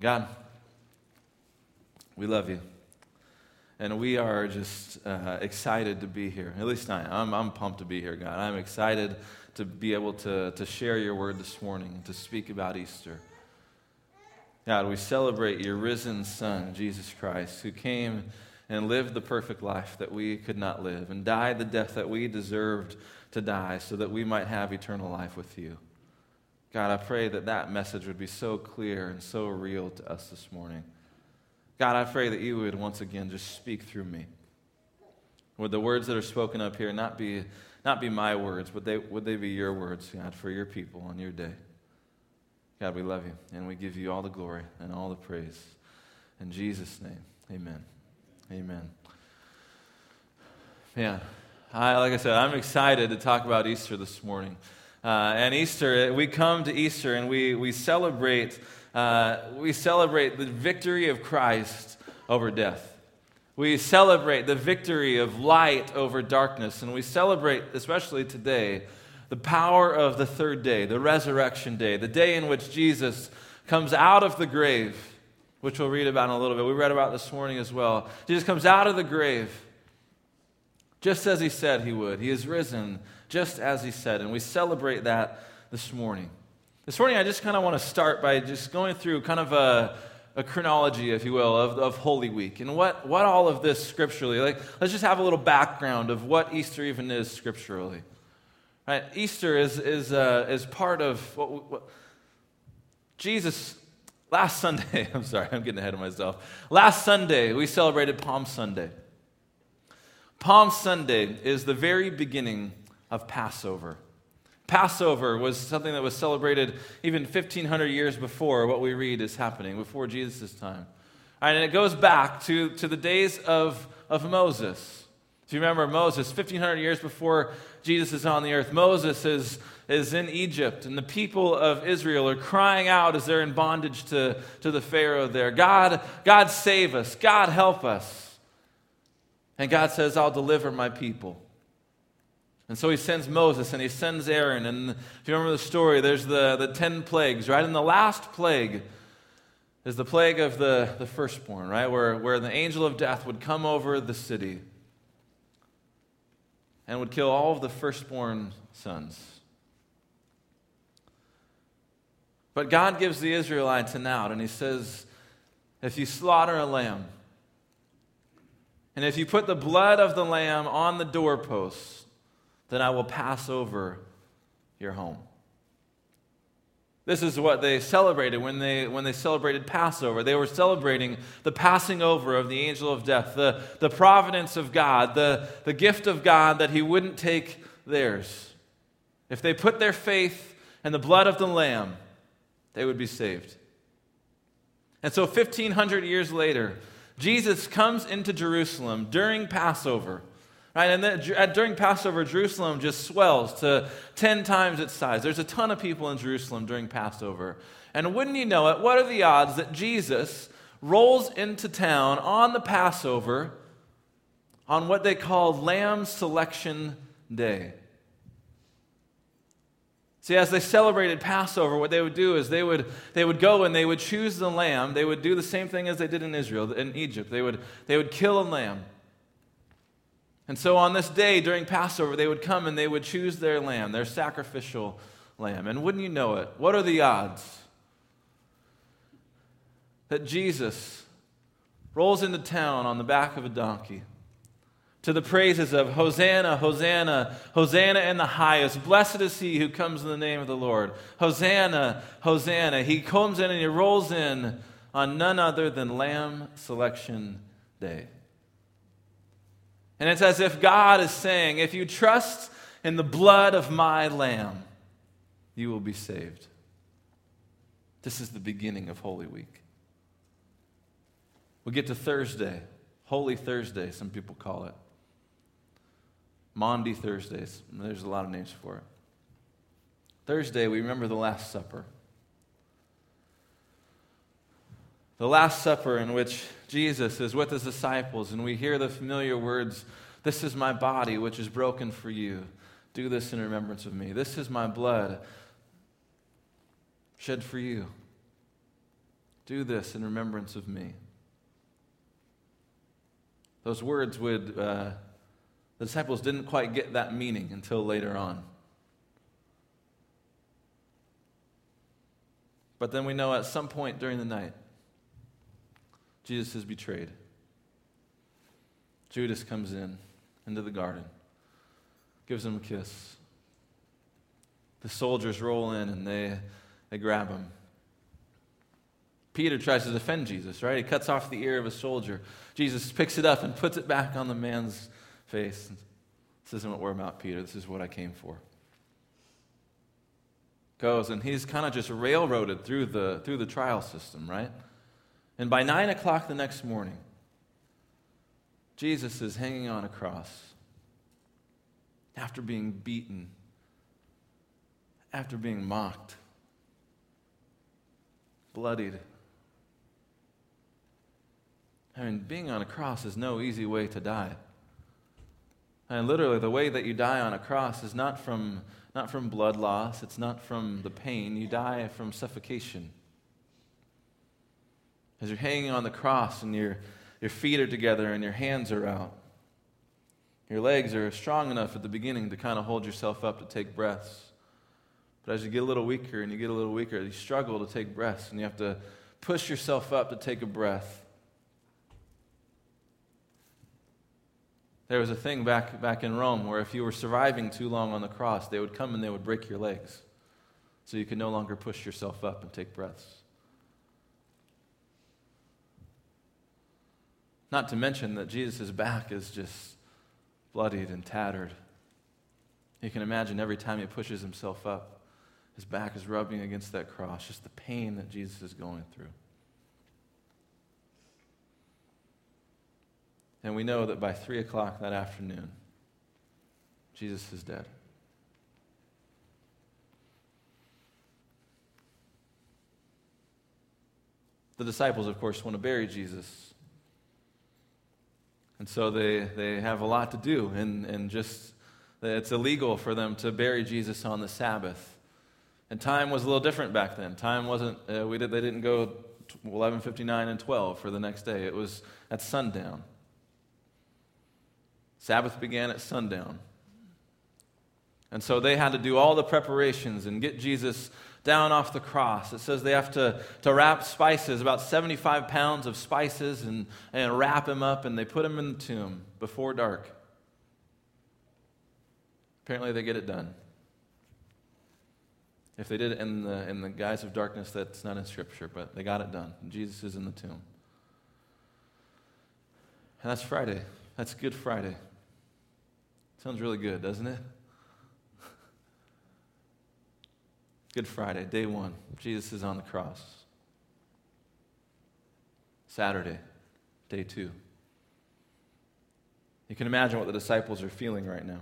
God, we love you. And we are just uh, excited to be here. At least I am. I'm, I'm pumped to be here, God. I'm excited to be able to, to share your word this morning, to speak about Easter. God, we celebrate your risen Son, Jesus Christ, who came and lived the perfect life that we could not live and died the death that we deserved to die so that we might have eternal life with you. God, I pray that that message would be so clear and so real to us this morning. God, I pray that you would once again just speak through me. Would the words that are spoken up here not be, not be my words, but they, would they be your words, God, for your people on your day? God, we love you, and we give you all the glory and all the praise. In Jesus' name, amen. Amen. Man, I, like I said, I'm excited to talk about Easter this morning. Uh, and Easter, we come to Easter and we, we celebrate uh, we celebrate the victory of Christ over death. We celebrate the victory of light over darkness, and we celebrate, especially today, the power of the third day, the resurrection day, the day in which Jesus comes out of the grave, which we'll read about in a little bit. We read about this morning as well. Jesus comes out of the grave just as he said he would. He is risen just as he said, and we celebrate that this morning. This morning, I just kind of want to start by just going through kind of a, a chronology, if you will, of, of Holy Week and what, what all of this scripturally. Like, let's just have a little background of what Easter even is scripturally. Right? Easter is, is, uh, is part of what, what Jesus last Sunday, I'm sorry, I'm getting ahead of myself. Last Sunday, we celebrated Palm Sunday. Palm Sunday is the very beginning of Passover. Passover was something that was celebrated even 1,500 years before what we read is happening, before Jesus' time. and it goes back to, to the days of, of Moses. If you remember Moses, 1,500 years before Jesus is on the earth, Moses is, is in Egypt, and the people of Israel are crying out as they're in bondage to, to the Pharaoh there God, God, save us. God, help us. And God says, I'll deliver my people. And so he sends Moses and he sends Aaron. And if you remember the story, there's the, the 10 plagues, right? And the last plague is the plague of the, the firstborn, right? Where, where the angel of death would come over the city and would kill all of the firstborn sons. But God gives the Israelites an out, and he says, if you slaughter a lamb, and if you put the blood of the lamb on the doorposts, then I will pass over your home. This is what they celebrated when they, when they celebrated Passover. They were celebrating the passing over of the angel of death, the, the providence of God, the, the gift of God that he wouldn't take theirs. If they put their faith in the blood of the Lamb, they would be saved. And so, 1,500 years later, Jesus comes into Jerusalem during Passover Right? And then, during Passover, Jerusalem just swells to 10 times its size. There's a ton of people in Jerusalem during Passover. And wouldn't you know it, what are the odds that Jesus rolls into town on the Passover on what they call Lamb Selection Day? See, as they celebrated Passover, what they would do is they would, they would go and they would choose the lamb. They would do the same thing as they did in Israel, in Egypt. They would, they would kill a lamb. And so on this day during Passover, they would come and they would choose their lamb, their sacrificial lamb. And wouldn't you know it, what are the odds that Jesus rolls into town on the back of a donkey to the praises of Hosanna, Hosanna, Hosanna in the highest. Blessed is he who comes in the name of the Lord. Hosanna, Hosanna. He comes in and he rolls in on none other than Lamb Selection Day. And it's as if God is saying, if you trust in the blood of my lamb, you will be saved. This is the beginning of Holy Week. We get to Thursday, Holy Thursday, some people call it. Maundy Thursdays. There's a lot of names for it. Thursday, we remember the Last Supper. The Last Supper in which Jesus is with his disciples, and we hear the familiar words This is my body, which is broken for you. Do this in remembrance of me. This is my blood shed for you. Do this in remembrance of me. Those words would, uh, the disciples didn't quite get that meaning until later on. But then we know at some point during the night, Jesus is betrayed. Judas comes in into the garden, gives him a kiss. The soldiers roll in and they, they grab him. Peter tries to defend Jesus, right? He cuts off the ear of a soldier. Jesus picks it up and puts it back on the man's face. This isn't what we're about, Peter. This is what I came for goes, and he's kind of just railroaded through the, through the trial system, right? And by 9 o'clock the next morning, Jesus is hanging on a cross after being beaten, after being mocked, bloodied. I mean, being on a cross is no easy way to die. And literally, the way that you die on a cross is not from not from blood loss, it's not from the pain. You die from suffocation. As you're hanging on the cross and your, your feet are together and your hands are out, your legs are strong enough at the beginning to kind of hold yourself up to take breaths. But as you get a little weaker and you get a little weaker, you struggle to take breaths and you have to push yourself up to take a breath. There was a thing back, back in Rome where if you were surviving too long on the cross, they would come and they would break your legs so you could no longer push yourself up and take breaths. Not to mention that Jesus' back is just bloodied and tattered. You can imagine every time he pushes himself up, his back is rubbing against that cross, just the pain that Jesus is going through. And we know that by 3 o'clock that afternoon, Jesus is dead. The disciples, of course, want to bury Jesus. And so they, they have a lot to do, and, and just it's illegal for them to bury Jesus on the Sabbath. And time was a little different back then. Time wasn't, uh, we did, they didn't go 11.59 and 12 for the next day. It was at sundown. Sabbath began at sundown. And so they had to do all the preparations and get Jesus down off the cross. It says they have to, to wrap spices, about 75 pounds of spices, and, and wrap him up, and they put him in the tomb before dark. Apparently, they get it done. If they did it in the, in the guise of darkness, that's not in Scripture, but they got it done. Jesus is in the tomb. And that's Friday. That's Good Friday. Sounds really good, doesn't it? Good Friday, day one. Jesus is on the cross. Saturday, day two. You can imagine what the disciples are feeling right now.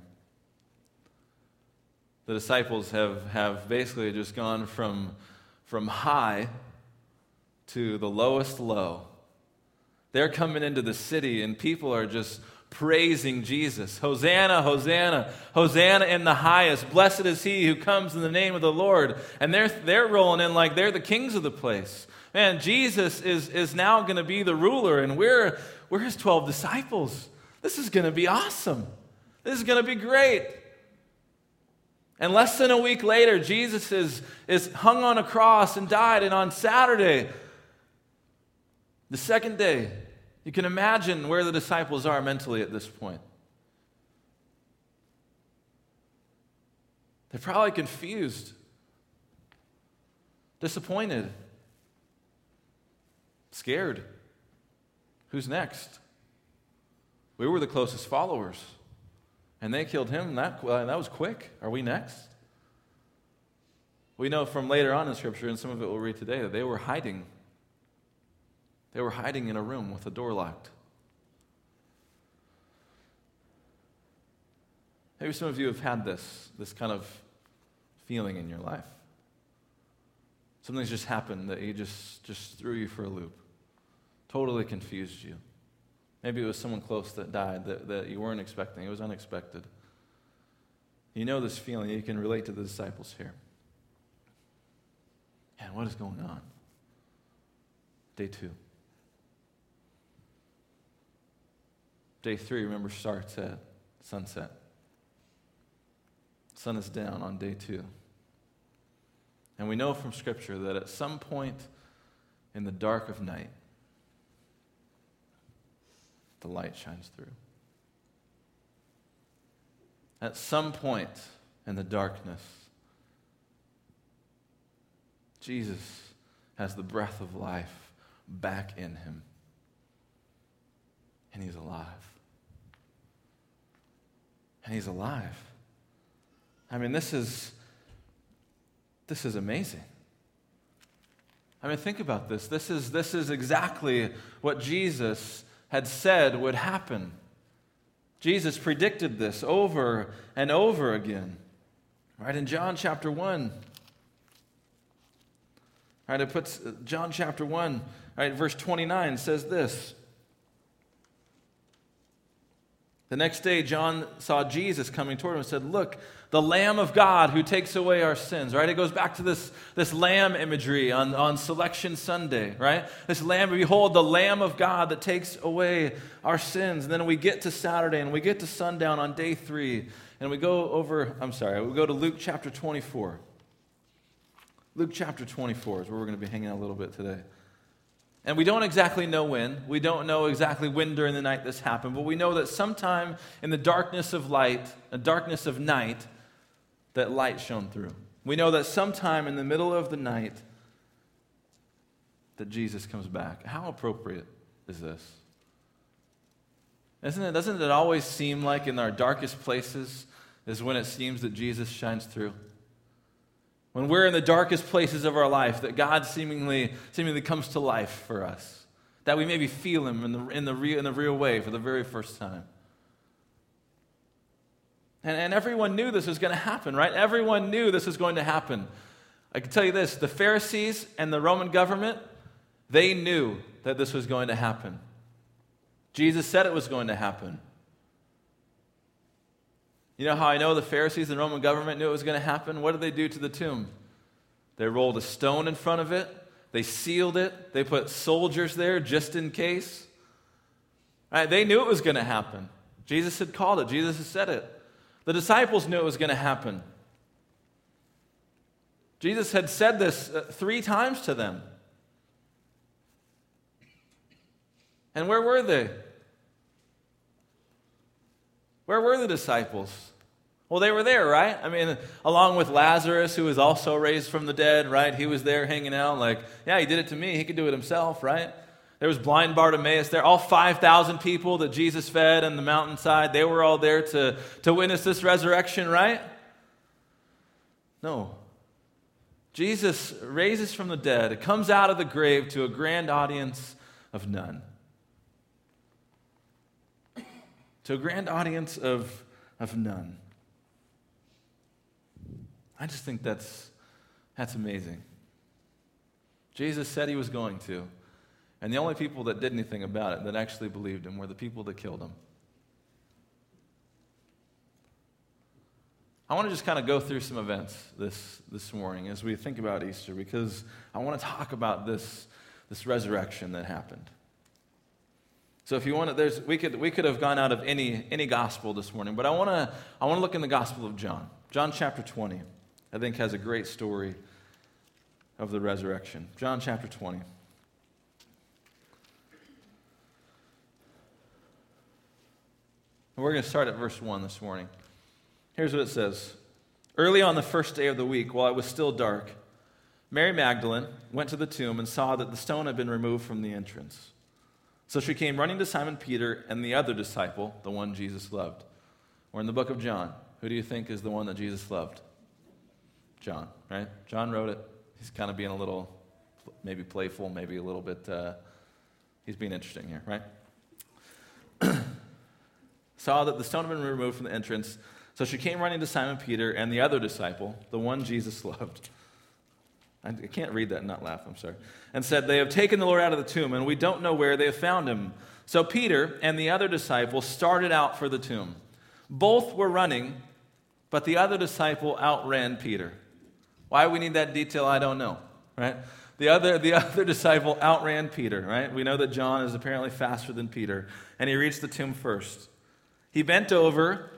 The disciples have, have basically just gone from, from high to the lowest low. They're coming into the city, and people are just praising Jesus. Hosanna, Hosanna, Hosanna in the highest. Blessed is he who comes in the name of the Lord. And they're, they're rolling in like they're the kings of the place. Man, Jesus is, is now going to be the ruler, and we're, we're his 12 disciples. This is going to be awesome. This is going to be great. And less than a week later, Jesus is, is hung on a cross and died. And on Saturday, the second day, you can imagine where the disciples are mentally at this point. They're probably confused, disappointed, scared. Who's next? We were the closest followers, and they killed him. That, that was quick. Are we next? We know from later on in Scripture, and some of it we'll read today, that they were hiding they were hiding in a room with a door locked. Maybe some of you have had this, this kind of feeling in your life. Something's just happened that you just, just threw you for a loop, totally confused you. Maybe it was someone close that died that, that you weren't expecting, it was unexpected. You know this feeling, you can relate to the disciples here. And what is going on? Day two. Day three, remember, starts at sunset. Sun is down on day two. And we know from Scripture that at some point in the dark of night, the light shines through. At some point in the darkness, Jesus has the breath of life back in him. And he's alive. And he's alive. I mean, this is this is amazing. I mean, think about this. This is, this is exactly what Jesus had said would happen. Jesus predicted this over and over again. Right in John chapter 1. Right, it puts John chapter 1, right, verse 29 says this. The next day, John saw Jesus coming toward him and said, Look, the Lamb of God who takes away our sins, right? It goes back to this, this lamb imagery on, on Selection Sunday, right? This lamb, behold, the Lamb of God that takes away our sins. And then we get to Saturday and we get to sundown on day three, and we go over, I'm sorry, we go to Luke chapter 24. Luke chapter 24 is where we're going to be hanging out a little bit today. And we don't exactly know when. We don't know exactly when during the night this happened, but we know that sometime in the darkness of light, the darkness of night, that light shone through. We know that sometime in the middle of the night that Jesus comes back. How appropriate is this? Isn't it, doesn't it always seem like in our darkest places is when it seems that Jesus shines through? When we're in the darkest places of our life, that God seemingly, seemingly comes to life for us. That we maybe feel Him in the, in, the real, in the real way for the very first time. And, and everyone knew this was going to happen, right? Everyone knew this was going to happen. I can tell you this the Pharisees and the Roman government, they knew that this was going to happen. Jesus said it was going to happen. You know how I know the Pharisees and Roman government knew it was going to happen? What did they do to the tomb? They rolled a stone in front of it, they sealed it, they put soldiers there just in case. They knew it was going to happen. Jesus had called it, Jesus had said it. The disciples knew it was going to happen. Jesus had said this uh, three times to them. And where were they? Where were the disciples? Well, they were there, right? I mean, along with Lazarus, who was also raised from the dead, right? He was there hanging out, like, yeah, he did it to me. He could do it himself, right? There was blind Bartimaeus there. All 5,000 people that Jesus fed on the mountainside, they were all there to, to witness this resurrection, right? No. Jesus raises from the dead, comes out of the grave to a grand audience of none. To a grand audience of, of none. I just think that's, that's amazing. Jesus said he was going to. And the only people that did anything about it, that actually believed him, were the people that killed him. I want to just kind of go through some events this, this morning as we think about Easter because I want to talk about this, this resurrection that happened. So if you want to, there's, we, could, we could have gone out of any, any gospel this morning, but I want, to, I want to look in the Gospel of John. John chapter 20, I think, has a great story of the resurrection. John chapter 20. And we're going to start at verse 1 this morning. Here's what it says Early on the first day of the week, while it was still dark, Mary Magdalene went to the tomb and saw that the stone had been removed from the entrance. So she came running to Simon Peter and the other disciple, the one Jesus loved. Or in the book of John, who do you think is the one that Jesus loved? John, right? John wrote it. He's kind of being a little, maybe playful, maybe a little bit, uh, he's being interesting here, right? Saw that the stone had been removed from the entrance. So she came running to Simon Peter and the other disciple, the one Jesus loved. I can't read that and not laugh, I'm sorry. And said, They have taken the Lord out of the tomb, and we don't know where they have found him. So Peter and the other disciple started out for the tomb. Both were running, but the other disciple outran Peter. Why we need that detail, I don't know, right? The other, the other disciple outran Peter, right? We know that John is apparently faster than Peter, and he reached the tomb first. He bent over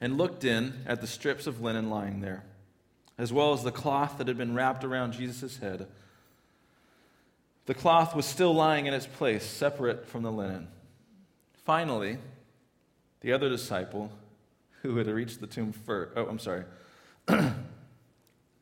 and looked in at the strips of linen lying there, as well as the cloth that had been wrapped around Jesus' head. The cloth was still lying in its place, separate from the linen. Finally, the other disciple who had reached the tomb first, oh, I'm sorry.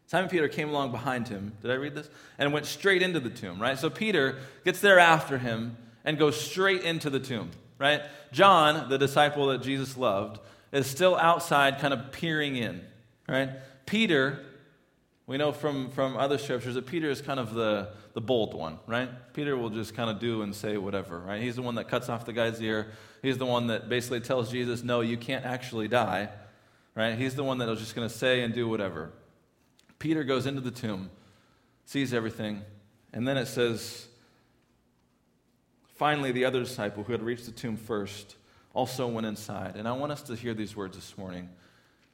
Simon Peter came along behind him. Did I read this? And went straight into the tomb, right? So Peter gets there after him and goes straight into the tomb, right? John, the disciple that Jesus loved, is still outside, kind of peering in, right? Peter, we know from, from other scriptures that Peter is kind of the, the bold one, right? Peter will just kind of do and say whatever, right? He's the one that cuts off the guy's ear. He's the one that basically tells Jesus, no, you can't actually die, right? He's the one that is just going to say and do whatever. Peter goes into the tomb, sees everything, and then it says, finally, the other disciple who had reached the tomb first also went inside. And I want us to hear these words this morning.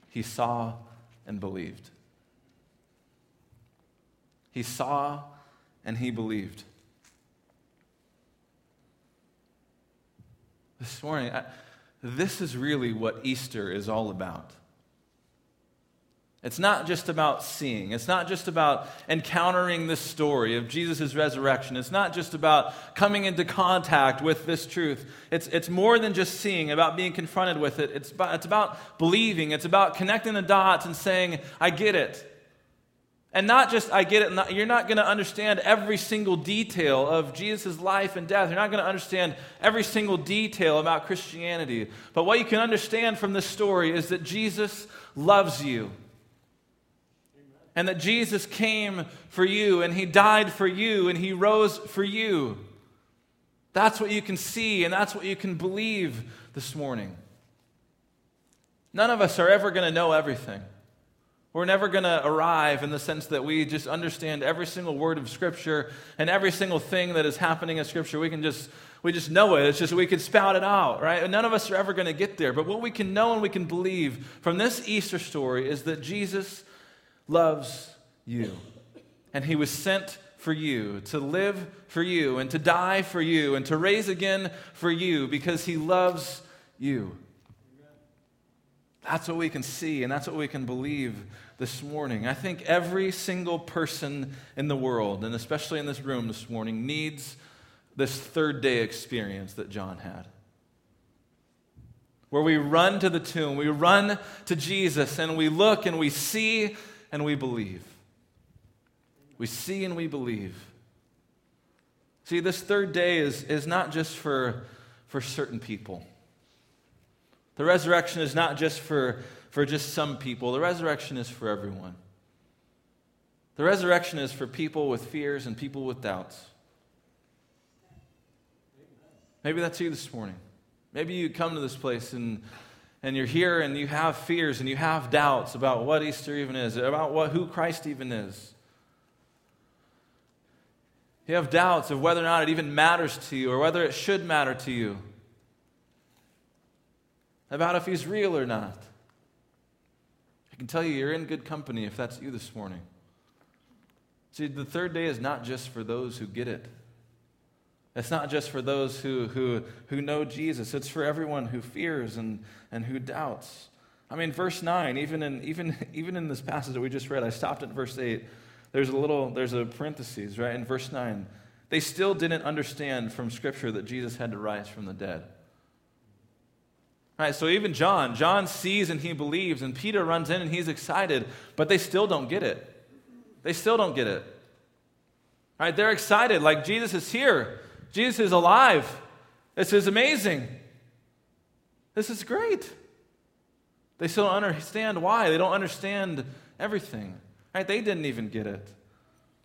He saw and believed. He saw and he believed. This morning, I, this is really what Easter is all about. It's not just about seeing. It's not just about encountering this story of Jesus' resurrection. It's not just about coming into contact with this truth. It's, it's more than just seeing, about being confronted with it. It's about, it's about believing. It's about connecting the dots and saying, I get it. And not just, I get it, not, you're not going to understand every single detail of Jesus' life and death. You're not going to understand every single detail about Christianity. But what you can understand from this story is that Jesus loves you. And that Jesus came for you, and He died for you, and He rose for you. That's what you can see, and that's what you can believe this morning. None of us are ever going to know everything. We're never going to arrive in the sense that we just understand every single word of Scripture and every single thing that is happening in Scripture. We can just we just know it. It's just we can spout it out, right? And none of us are ever going to get there. But what we can know and we can believe from this Easter story is that Jesus loves you. And he was sent for you, to live for you, and to die for you, and to raise again for you because he loves you. That's what we can see, and that's what we can believe this morning. I think every single person in the world, and especially in this room this morning, needs this third day experience that John had. Where we run to the tomb, we run to Jesus, and we look and we see and we believe. We see and we believe. See, this third day is, is not just for, for certain people. The resurrection is not just for, for just some people, the resurrection is for everyone. The resurrection is for people with fears and people with doubts. Maybe that's you this morning. Maybe you come to this place and, and you're here and you have fears and you have doubts about what Easter even is, about what, who Christ even is. You have doubts of whether or not it even matters to you or whether it should matter to you about if he's real or not. I can tell you, you're in good company if that's you this morning. See, the third day is not just for those who get it. It's not just for those who, who, who know Jesus. It's for everyone who fears and, and who doubts. I mean, verse 9, even in, even, even in this passage that we just read, I stopped at verse 8. There's a little, there's a parenthesis, right? In verse 9, they still didn't understand from Scripture that Jesus had to rise from the dead. Right, so even John, John sees and he believes, and Peter runs in and he's excited, but they still don't get it. They still don't get it. Right, they're excited, like Jesus is here, Jesus is alive. This is amazing. This is great. They still don't understand why. They don't understand everything. Right? They didn't even get it.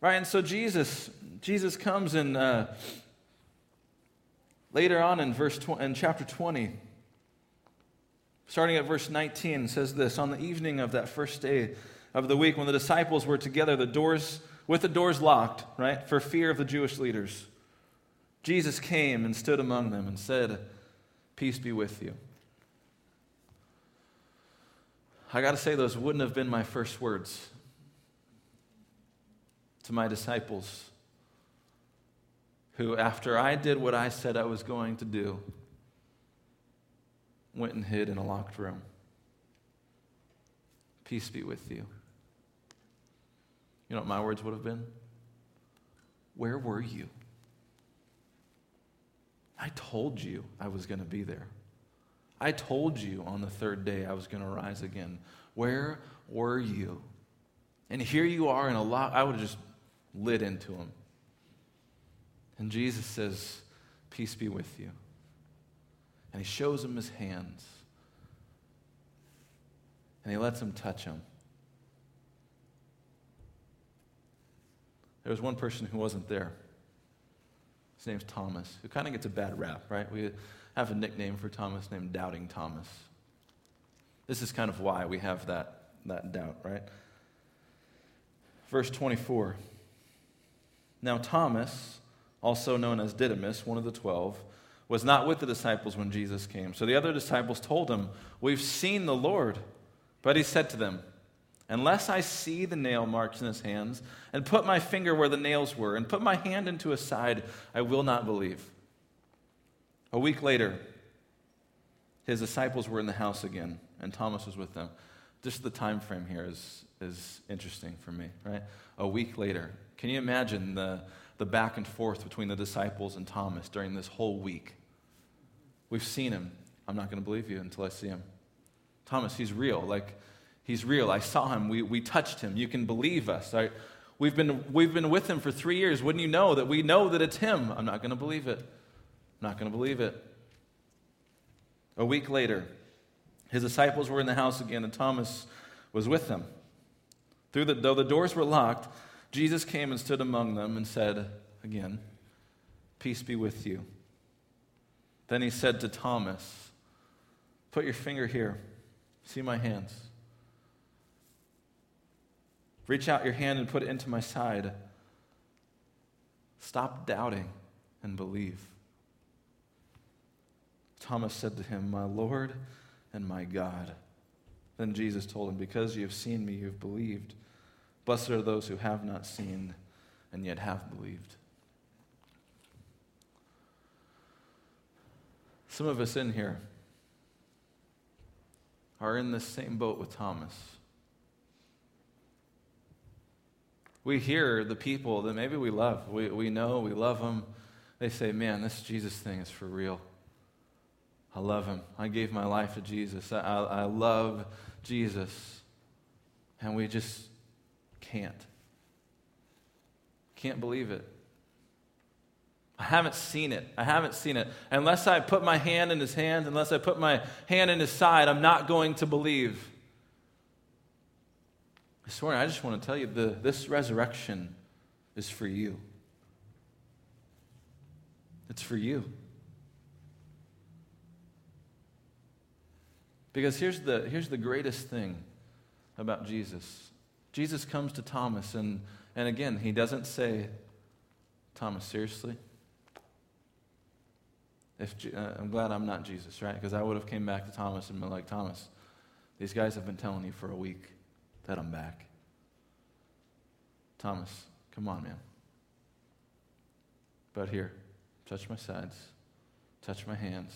Right? And so Jesus, Jesus comes in uh, later on in verse tw- in chapter 20. Starting at verse 19, says this On the evening of that first day of the week, when the disciples were together, the doors, with the doors locked, right, for fear of the Jewish leaders, Jesus came and stood among them and said, Peace be with you. I got to say, those wouldn't have been my first words. to my disciples who, after I did what I said I was going to do, went and hid in a locked room. Peace be with you. You know what my words would have been? Where were you? I told you I was going to be there. I told you on the third day I was going to rise again. Where were you? And here you are in a lot. I would have just lit into him. And Jesus says, Peace be with you. And he shows him his hands. And he lets him touch him. There was one person who wasn't there. His name's Thomas, who kind of gets a bad rap, right? We have a nickname for Thomas named Doubting Thomas. This is kind of why we have that, that doubt, right? Verse 24. Now, Thomas, also known as Didymus, one of the twelve, was not with the disciples when Jesus came. So the other disciples told him, We've seen the Lord. But he said to them, Unless I see the nail marks in his hands, and put my finger where the nails were, and put my hand into his side, I will not believe. A week later, his disciples were in the house again, and Thomas was with them. Just the time frame here is, is interesting for me, right? A week later. Can you imagine the, the back and forth between the disciples and Thomas during this whole week? We've seen him. I'm not going to believe you until I see him. Thomas, he's real. Like, he's real. I saw him. We, we touched him. You can believe us. I, we've, been, we've been with him for three years. Wouldn't you know that we know that it's him? I'm not going to believe it. I'm not going to believe it. A week later, his disciples were in the house again, and Thomas was with them. Through the, though the doors were locked, Jesus came and stood among them and said again, Peace be with you. Then he said to Thomas, Put your finger here. See my hands. Reach out your hand and put it into my side. Stop doubting and believe. Thomas said to him, My Lord and my God. Then Jesus told him, Because you have seen me, you have believed. Blessed are those who have not seen and yet have believed. Some of us in here are in the same boat with Thomas. We hear the people that maybe we love. We, we know, we love them. They say, Man, this Jesus thing is for real. I love him. I gave my life to Jesus. I, I, I love Jesus. And we just can't. Can't believe it. I haven't seen it. I haven't seen it. Unless I put my hand in his hand, unless I put my hand in his side, I'm not going to believe. This morning, I just want to tell you the, this resurrection is for you. It's for you. Because here's the, here's the greatest thing about Jesus Jesus comes to Thomas, and, and again, he doesn't say, Thomas, seriously? If, uh, I'm glad I'm not Jesus, right? Because I would have came back to Thomas and been like, Thomas, these guys have been telling you for a week that I'm back. Thomas, come on, man. But here, touch my sides, touch my hands.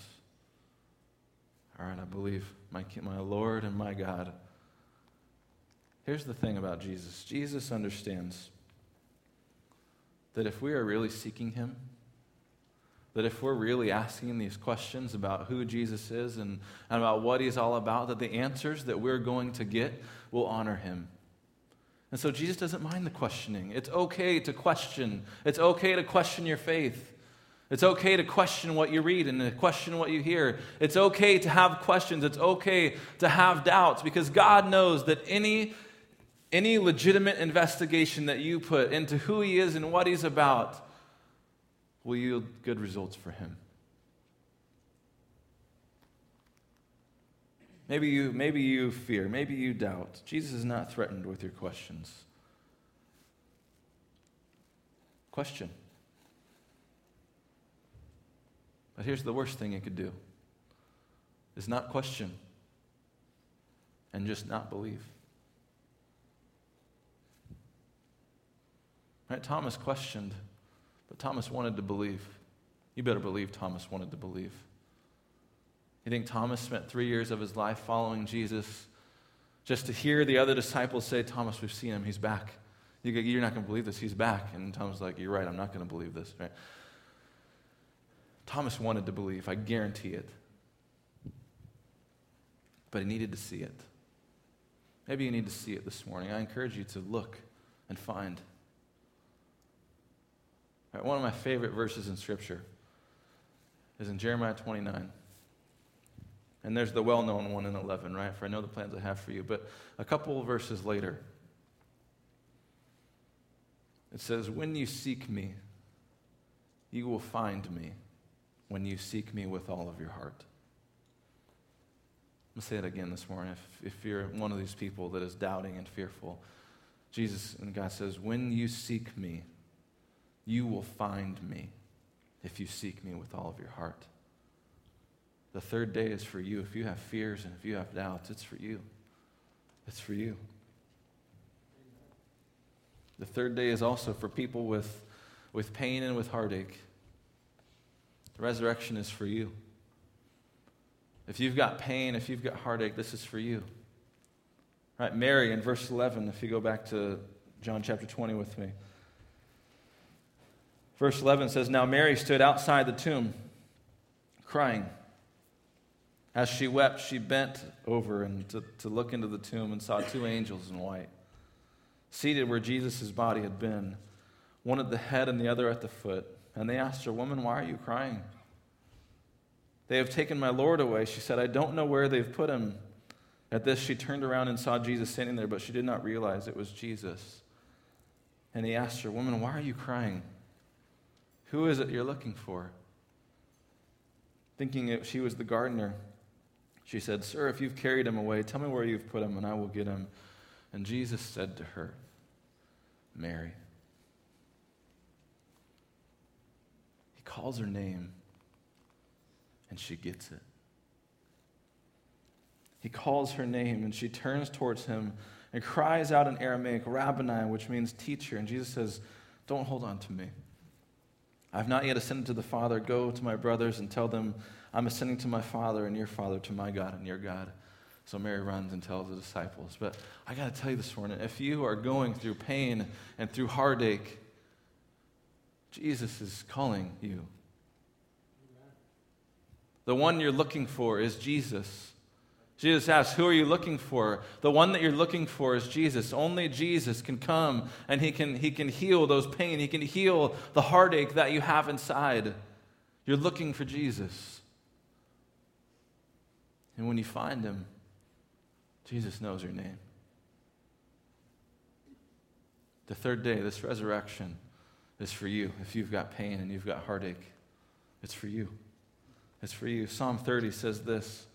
All right, I believe my, my Lord and my God. Here's the thing about Jesus Jesus understands that if we are really seeking Him, that if we're really asking these questions about who Jesus is and, and about what He's all about, that the answers that we're going to get will honor Him. And so Jesus doesn't mind the questioning. It's okay to question. It's okay to question your faith. It's okay to question what you read and to question what you hear. It's okay to have questions. It's okay to have doubts because God knows that any, any legitimate investigation that you put into who He is and what He's about will yield good results for Him. Maybe you, maybe you fear, maybe you doubt. Jesus is not threatened with your questions. Question. But here's the worst thing you could do is not question and just not believe. Right? Thomas questioned, but Thomas wanted to believe. You better believe Thomas wanted to believe. You think Thomas spent three years of his life following Jesus just to hear the other disciples say, Thomas, we've seen him, he's back. You're not going to believe this, he's back. And Thomas like, You're right, I'm not going to believe this. Right? Thomas wanted to believe, I guarantee it. But he needed to see it. Maybe you need to see it this morning. I encourage you to look and find. Right, one of my favorite verses in Scripture is in Jeremiah 29. And there's the well known one in 11, right? For I know the plans I have for you. But a couple verses later, it says, When you seek me, you will find me when you seek me with all of your heart. I'm going to say it again this morning. If, if you're one of these people that is doubting and fearful, Jesus and God says, When you seek me, you will find me if you seek me with all of your heart. The third day is for you. If you have fears and if you have doubts, it's for you. It's for you. The third day is also for people with, with pain and with heartache. The resurrection is for you. If you've got pain, if you've got heartache, this is for you. Right, Mary in verse 11, if you go back to John chapter 20 with me. Verse 11 says, Now Mary stood outside the tomb, crying. As she wept, she bent over and to, to look into the tomb and saw two angels in white, seated where Jesus' body had been, one at the head and the other at the foot. And they asked her, Woman, why are you crying? They have taken my Lord away. She said, I don't know where they've put him. At this, she turned around and saw Jesus standing there, but she did not realize it was Jesus. And he asked her, Woman, why are you crying? Who is it you're looking for? Thinking that she was the gardener, she said, Sir, if you've carried him away, tell me where you've put him, and I will get him. And Jesus said to her, Mary. He calls her name, and she gets it. He calls her name, and she turns towards him and cries out in Aramaic, Rabboni, which means teacher. And Jesus says, Don't hold on to me. I've not yet ascended to the Father. Go to my brothers and tell them, I'm ascending to my Father and your Father, to my God and your God. So Mary runs and tells the disciples. But I got to tell you this morning if you are going through pain and through heartache, Jesus is calling you. The one you're looking for is Jesus. Jesus asks, Who are you looking for? The one that you're looking for is Jesus. Only Jesus can come and he can, he can heal those pain. He can heal the heartache that you have inside. You're looking for Jesus. And when you find him, Jesus knows your name. The third day, this resurrection is for you. If you've got pain and you've got heartache, it's for you. It's for you. Psalm 30 says this.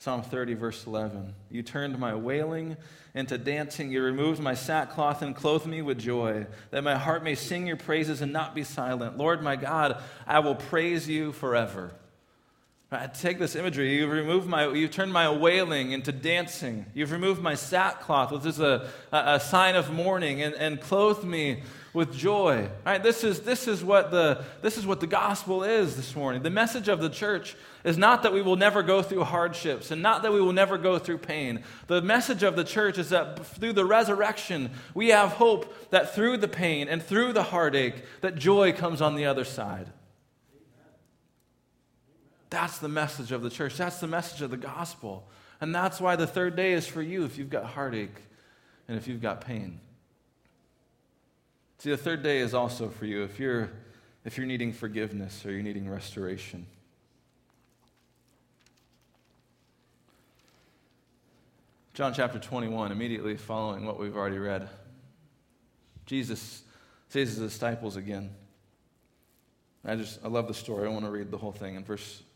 Psalm 30, verse 11. You turned my wailing into dancing. You removed my sackcloth and clothed me with joy, that my heart may sing your praises and not be silent. Lord my God, I will praise you forever. I take this imagery. You've removed my, you've turned my wailing into dancing. You've removed my sackcloth, which is a, a, sign of mourning, and, and clothed me with joy. Right? This, is, this, is what the, this is what the gospel is this morning. The message of the church is not that we will never go through hardships and not that we will never go through pain. The message of the church is that through the resurrection, we have hope that through the pain and through the heartache, that joy comes on the other side. That's the message of the church. That's the message of the gospel. And that's why the third day is for you if you've got heartache and if you've got pain. See, the third day is also for you if you're, if you're needing forgiveness or you're needing restoration. John chapter 21, immediately following what we've already read, Jesus says to his disciples again. I just, I love the story. I want to read the whole thing. In verse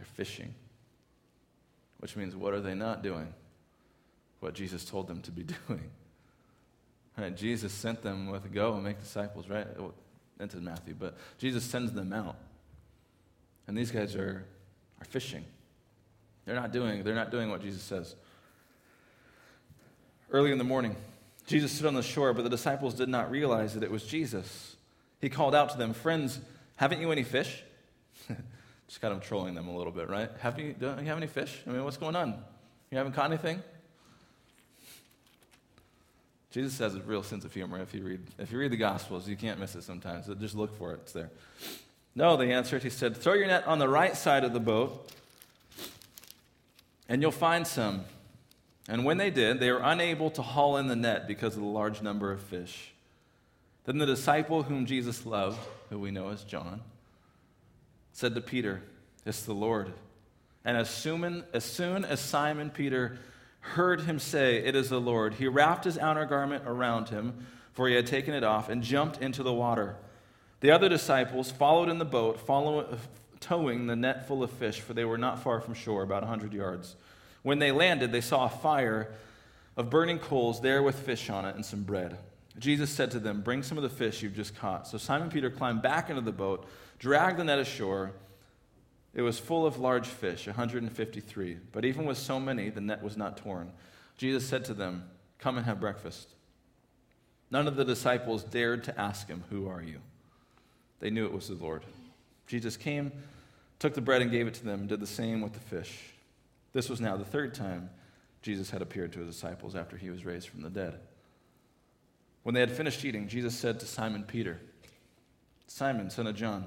They're fishing. Which means, what are they not doing? What Jesus told them to be doing. Right? Jesus sent them with go and make disciples, right? Into Matthew, but Jesus sends them out. And these guys are, are fishing. They're not doing, they're not doing what Jesus says. Early in the morning, Jesus stood on the shore, but the disciples did not realize that it was Jesus. He called out to them, Friends, haven't you any fish? Just kind of trolling them a little bit, right? Have you, do you have any fish? I mean, what's going on? You haven't caught anything? Jesus has a real sense of humor if you read, if you read the Gospels. You can't miss it sometimes. So just look for it. It's there. No, they answered. He said, Throw your net on the right side of the boat, and you'll find some. And when they did, they were unable to haul in the net because of the large number of fish. Then the disciple whom Jesus loved, who we know as John, said to Peter, It's the Lord. And as soon, as soon as Simon Peter heard him say, It is the Lord, he wrapped his outer garment around him, for he had taken it off, and jumped into the water. The other disciples followed in the boat, follow, towing the net full of fish, for they were not far from shore, about a hundred yards. When they landed, they saw a fire of burning coals there with fish on it and some bread. Jesus said to them, Bring some of the fish you've just caught. So Simon Peter climbed back into the boat, dragged the net ashore. It was full of large fish, 153. But even with so many, the net was not torn. Jesus said to them, Come and have breakfast. None of the disciples dared to ask him, Who are you? They knew it was the Lord. Jesus came, took the bread, and gave it to them, and did the same with the fish. This was now the third time Jesus had appeared to his disciples after he was raised from the dead. When they had finished eating, Jesus said to Simon Peter, Simon, son of John,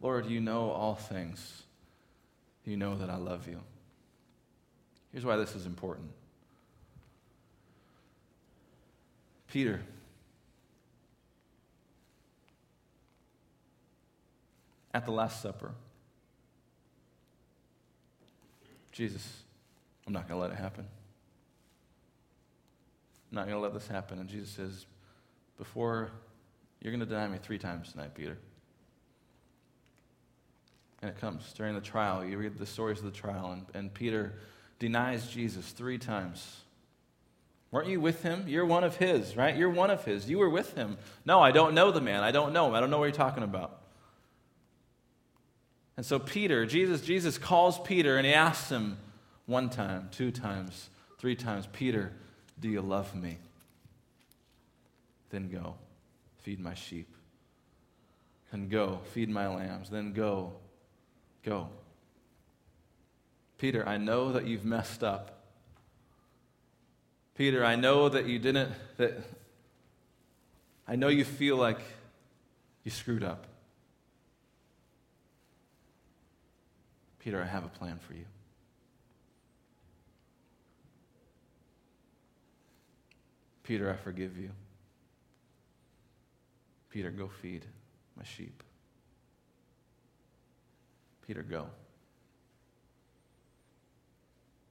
Lord, you know all things. You know that I love you. Here's why this is important Peter. At the Last Supper, Jesus, I'm not going to let it happen. I'm not going to let this happen. And Jesus says, Before you're going to deny me three times tonight, Peter. And it comes during the trial. You read the stories of the trial, and, and Peter denies Jesus three times. Weren't you with him? You're one of his, right? You're one of his. You were with him. No, I don't know the man. I don't know him. I don't know what you're talking about. And so Peter, Jesus, Jesus calls Peter and he asks him one time, two times, three times, Peter, do you love me? Then go, feed my sheep. And go, feed my lambs. Then go, go. Peter, I know that you've messed up. Peter, I know that you didn't, that I know you feel like you screwed up. Peter, I have a plan for you. Peter, I forgive you. Peter, go feed my sheep. Peter, go.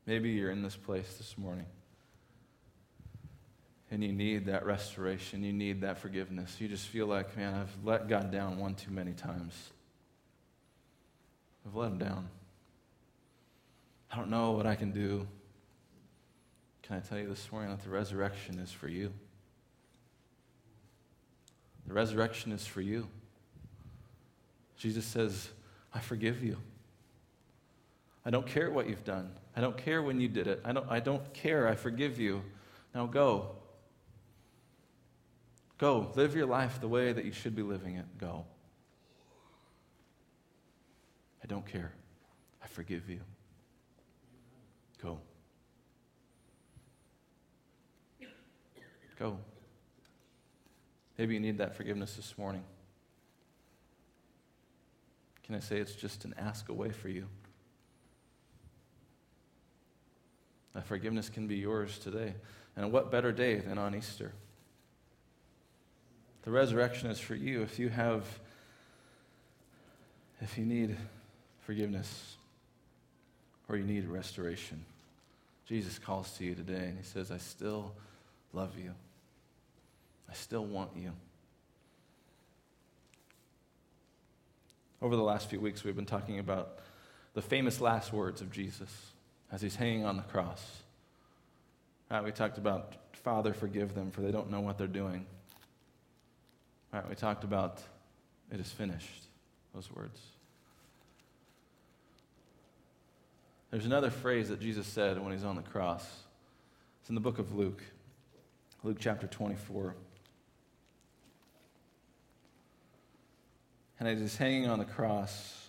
Maybe you're in this place this morning and you need that restoration. You need that forgiveness. You just feel like, man, I've let God down one too many times. I've let him down. I don't know what I can do. Can I tell you this morning that the resurrection is for you? The resurrection is for you. Jesus says, I forgive you. I don't care what you've done. I don't care when you did it. I don't, I don't care. I forgive you. Now go. Go. Live your life the way that you should be living it. Go. I don't care. I forgive you. Go. Go. Maybe you need that forgiveness this morning. Can I say it's just an ask away for you? That forgiveness can be yours today. And what better day than on Easter? The resurrection is for you if you have, if you need forgiveness or you need restoration. Jesus calls to you today and he says, I still love you. I still want you. Over the last few weeks, we've been talking about the famous last words of Jesus as he's hanging on the cross. Right, we talked about, Father, forgive them, for they don't know what they're doing. Right, we talked about, it is finished, those words. There's another phrase that Jesus said when he's on the cross. It's in the book of Luke, Luke chapter 24. And as he's hanging on the cross,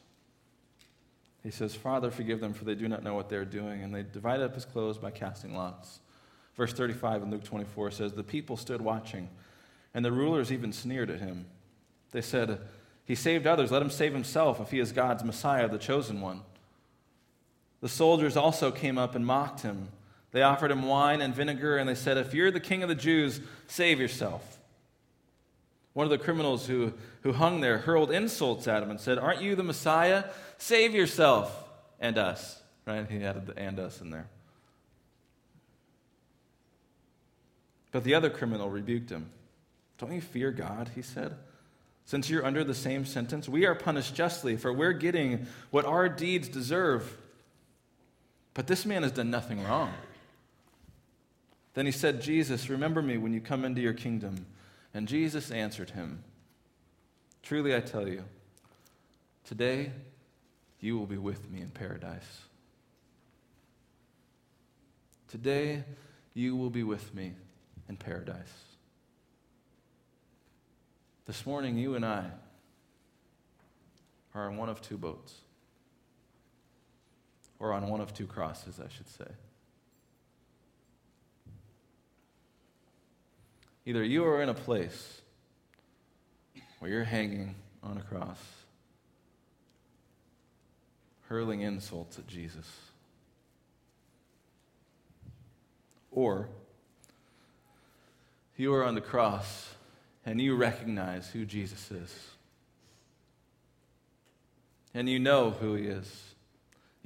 he says, Father, forgive them, for they do not know what they're doing. And they divided up his clothes by casting lots. Verse 35 in Luke 24 says, The people stood watching, and the rulers even sneered at him. They said, He saved others, let him save himself if he is God's Messiah, the chosen one. The soldiers also came up and mocked him. They offered him wine and vinegar, and they said, If you're the king of the Jews, save yourself. One of the criminals who, who hung there hurled insults at him and said, Aren't you the Messiah? Save yourself and us. Right? He added the and us in there. But the other criminal rebuked him. Don't you fear God? He said. Since you're under the same sentence, we are punished justly, for we're getting what our deeds deserve. But this man has done nothing wrong. Then he said, Jesus, remember me when you come into your kingdom. And Jesus answered him, Truly I tell you, today you will be with me in paradise. Today you will be with me in paradise. This morning, you and I are on one of two boats or on one of two crosses, I should say. Either you are in a place where you're hanging on a cross, hurling insults at Jesus, or you are on the cross and you recognize who Jesus is. And you know who he is.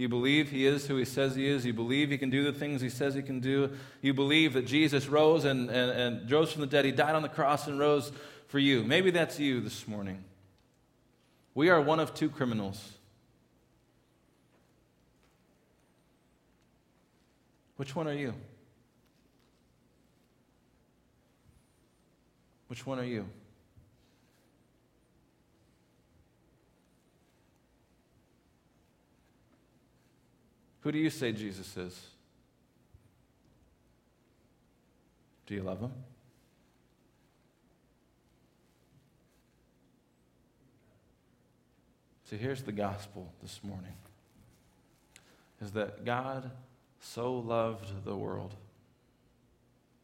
You believe he is who he says he is. You believe he can do the things he says he can do. You believe that Jesus rose and, and, and rose from the dead. He died on the cross and rose for you. Maybe that's you this morning. We are one of two criminals. Which one are you? Which one are you? Who do you say Jesus is? Do you love him? So here's the gospel this morning is that God so loved the world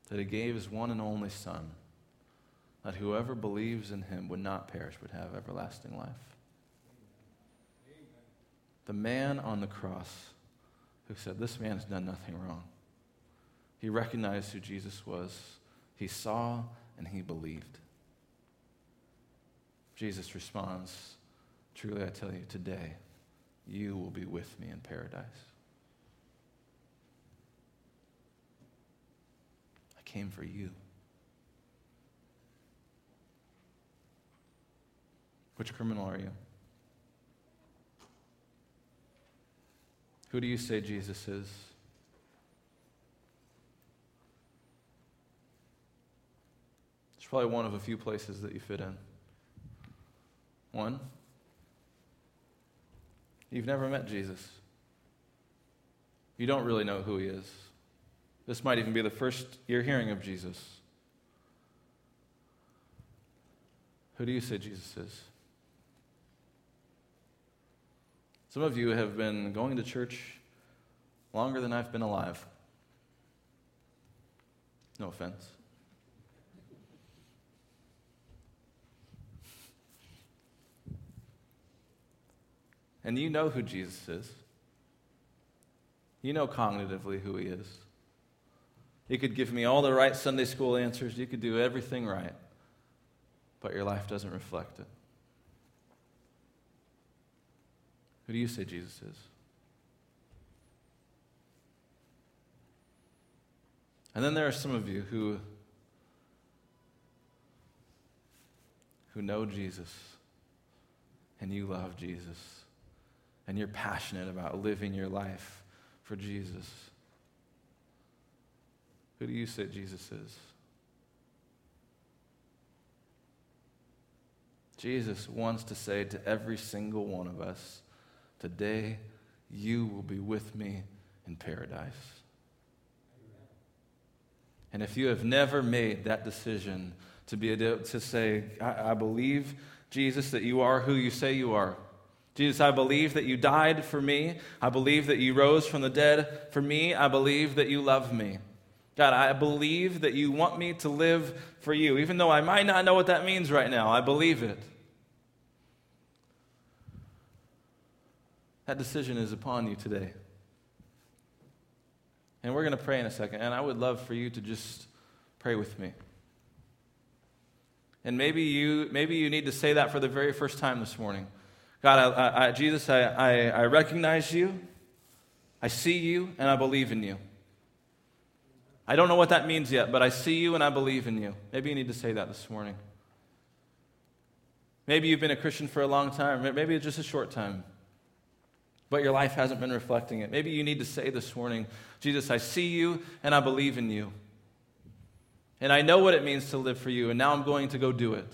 that he gave his one and only Son, that whoever believes in him would not perish but have everlasting life. The man on the cross who said, This man has done nothing wrong. He recognized who Jesus was, he saw, and he believed. Jesus responds, Truly I tell you, today you will be with me in paradise. I came for you. Which criminal are you? Who do you say Jesus is? It's probably one of a few places that you fit in. One, you've never met Jesus. You don't really know who he is. This might even be the first you're hearing of Jesus. Who do you say Jesus is? Some of you have been going to church longer than I've been alive. No offense. And you know who Jesus is. You know cognitively who he is. You could give me all the right Sunday school answers, you could do everything right, but your life doesn't reflect it. Who do you say Jesus is? And then there are some of you who, who know Jesus and you love Jesus and you're passionate about living your life for Jesus. Who do you say Jesus is? Jesus wants to say to every single one of us, Today you will be with me in paradise. And if you have never made that decision to be able to say, I, I believe, Jesus, that you are who you say you are. Jesus, I believe that you died for me. I believe that you rose from the dead for me. I believe that you love me. God, I believe that you want me to live for you, even though I might not know what that means right now. I believe it. That decision is upon you today. And we're going to pray in a second. And I would love for you to just pray with me. And maybe you, maybe you need to say that for the very first time this morning. God, I, I, Jesus, I, I I recognize you, I see you, and I believe in you. I don't know what that means yet, but I see you and I believe in you. Maybe you need to say that this morning. Maybe you've been a Christian for a long time, maybe it's just a short time but your life hasn't been reflecting it. Maybe you need to say this morning, Jesus, I see you and I believe in you. And I know what it means to live for you, and now I'm going to go do it.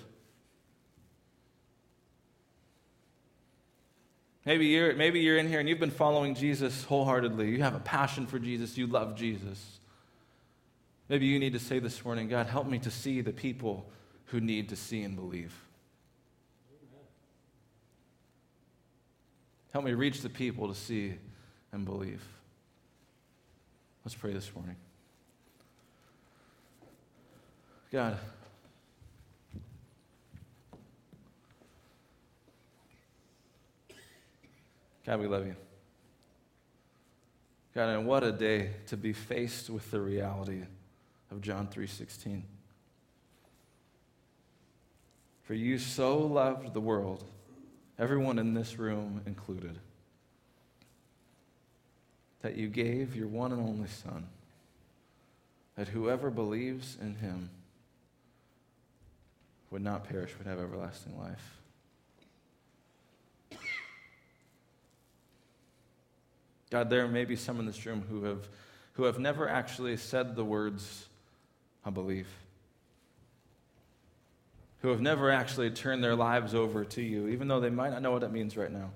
Maybe you're, maybe you're in here and you've been following Jesus wholeheartedly. You have a passion for Jesus. You love Jesus. Maybe you need to say this morning, God, help me to see the people who need to see and believe. Help me reach the people to see and believe. Let's pray this morning. God, God, we love you. God, and what a day to be faced with the reality of John 3:16. For you so loved the world everyone in this room included, that you gave your one and only Son, that whoever believes in him would not perish but have everlasting life. God, there may be some in this room who have, who have never actually said the words, I believe who have never actually turned their lives over to you, even though they might not know what that means right now.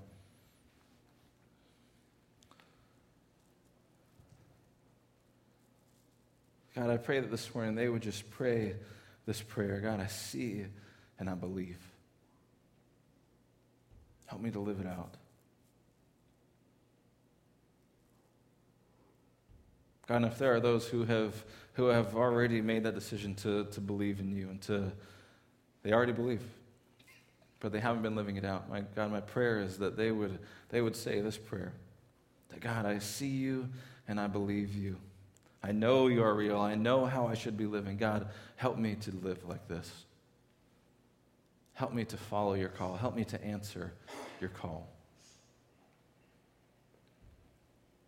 God, I pray that this morning they would just pray this prayer God, I see and I believe. Help me to live it out. God, and if there are those who have, who have already made that decision to, to believe in you and to they already believe, but they haven't been living it out. My God, my prayer is that they would, they would say this prayer that God, I see you and I believe you. I know you are real. I know how I should be living. God, help me to live like this. Help me to follow your call. Help me to answer your call.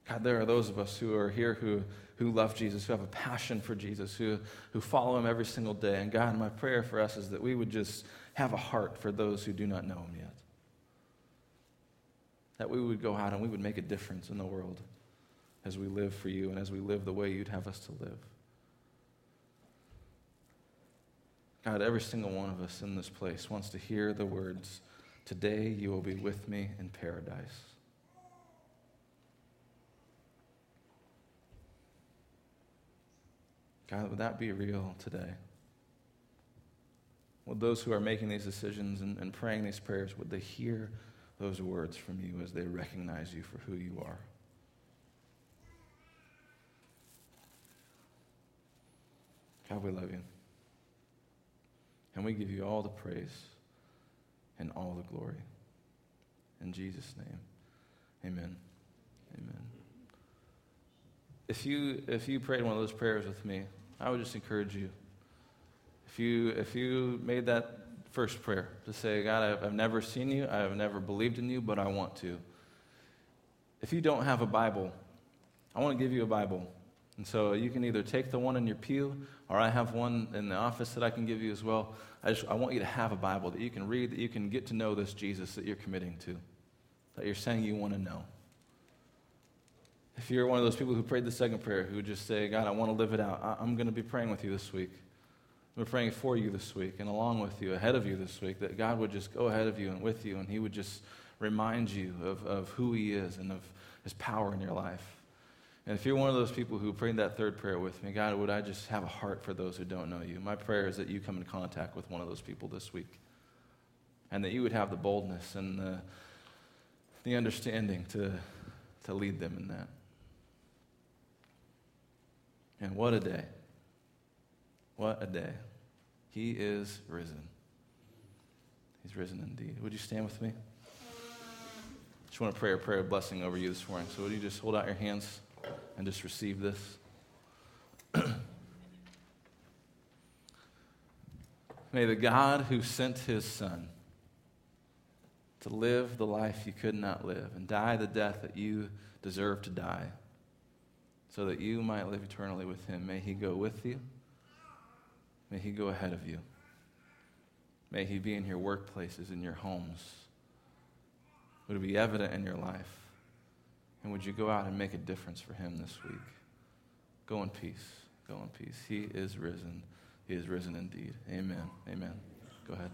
God, there are those of us who are here who, who love Jesus, who have a passion for Jesus, who, who follow him every single day. And God, my prayer for us is that we would just have a heart for those who do not know him yet. That we would go out and we would make a difference in the world as we live for you and as we live the way you'd have us to live. God, every single one of us in this place wants to hear the words, Today you will be with me in paradise. God, would that be real today? Would those who are making these decisions and, and praying these prayers, would they hear those words from you as they recognize you for who you are? God, we love you. And we give you all the praise and all the glory. In Jesus' name, Amen. Amen. If you, if you prayed one of those prayers with me, I would just encourage you. If you, if you made that first prayer to say, God, I've, I've never seen you, I've never believed in you, but I want to. If you don't have a Bible, I want to give you a Bible. And so you can either take the one in your pew, or I have one in the office that I can give you as well. I, just, I want you to have a Bible that you can read, that you can get to know this Jesus that you're committing to, that you're saying you want to know. If you're one of those people who prayed the second prayer, who just say, God, I want to live it out, I, I'm going to be praying with you this week. I'm praying for you this week and along with you, ahead of you this week, that God would just go ahead of you and with you, and He would just remind you of, of who He is and of His power in your life. And if you're one of those people who prayed that third prayer with me, God, would I just have a heart for those who don't know you? My prayer is that you come in contact with one of those people this week and that you would have the boldness and the, the understanding to, to lead them in that. And what a day. What a day. He is risen. He's risen indeed. Would you stand with me? I just want to pray a prayer of blessing over you this morning. So, would you just hold out your hands and just receive this? May the God who sent his Son to live the life you could not live and die the death that you deserve to die so that you might live eternally with him, may he go with you. May He go ahead of you. May He be in your workplaces, in your homes. Would it be evident in your life? And would you go out and make a difference for Him this week? Go in peace. Go in peace. He is risen. He is risen indeed. Amen. Amen. Go ahead.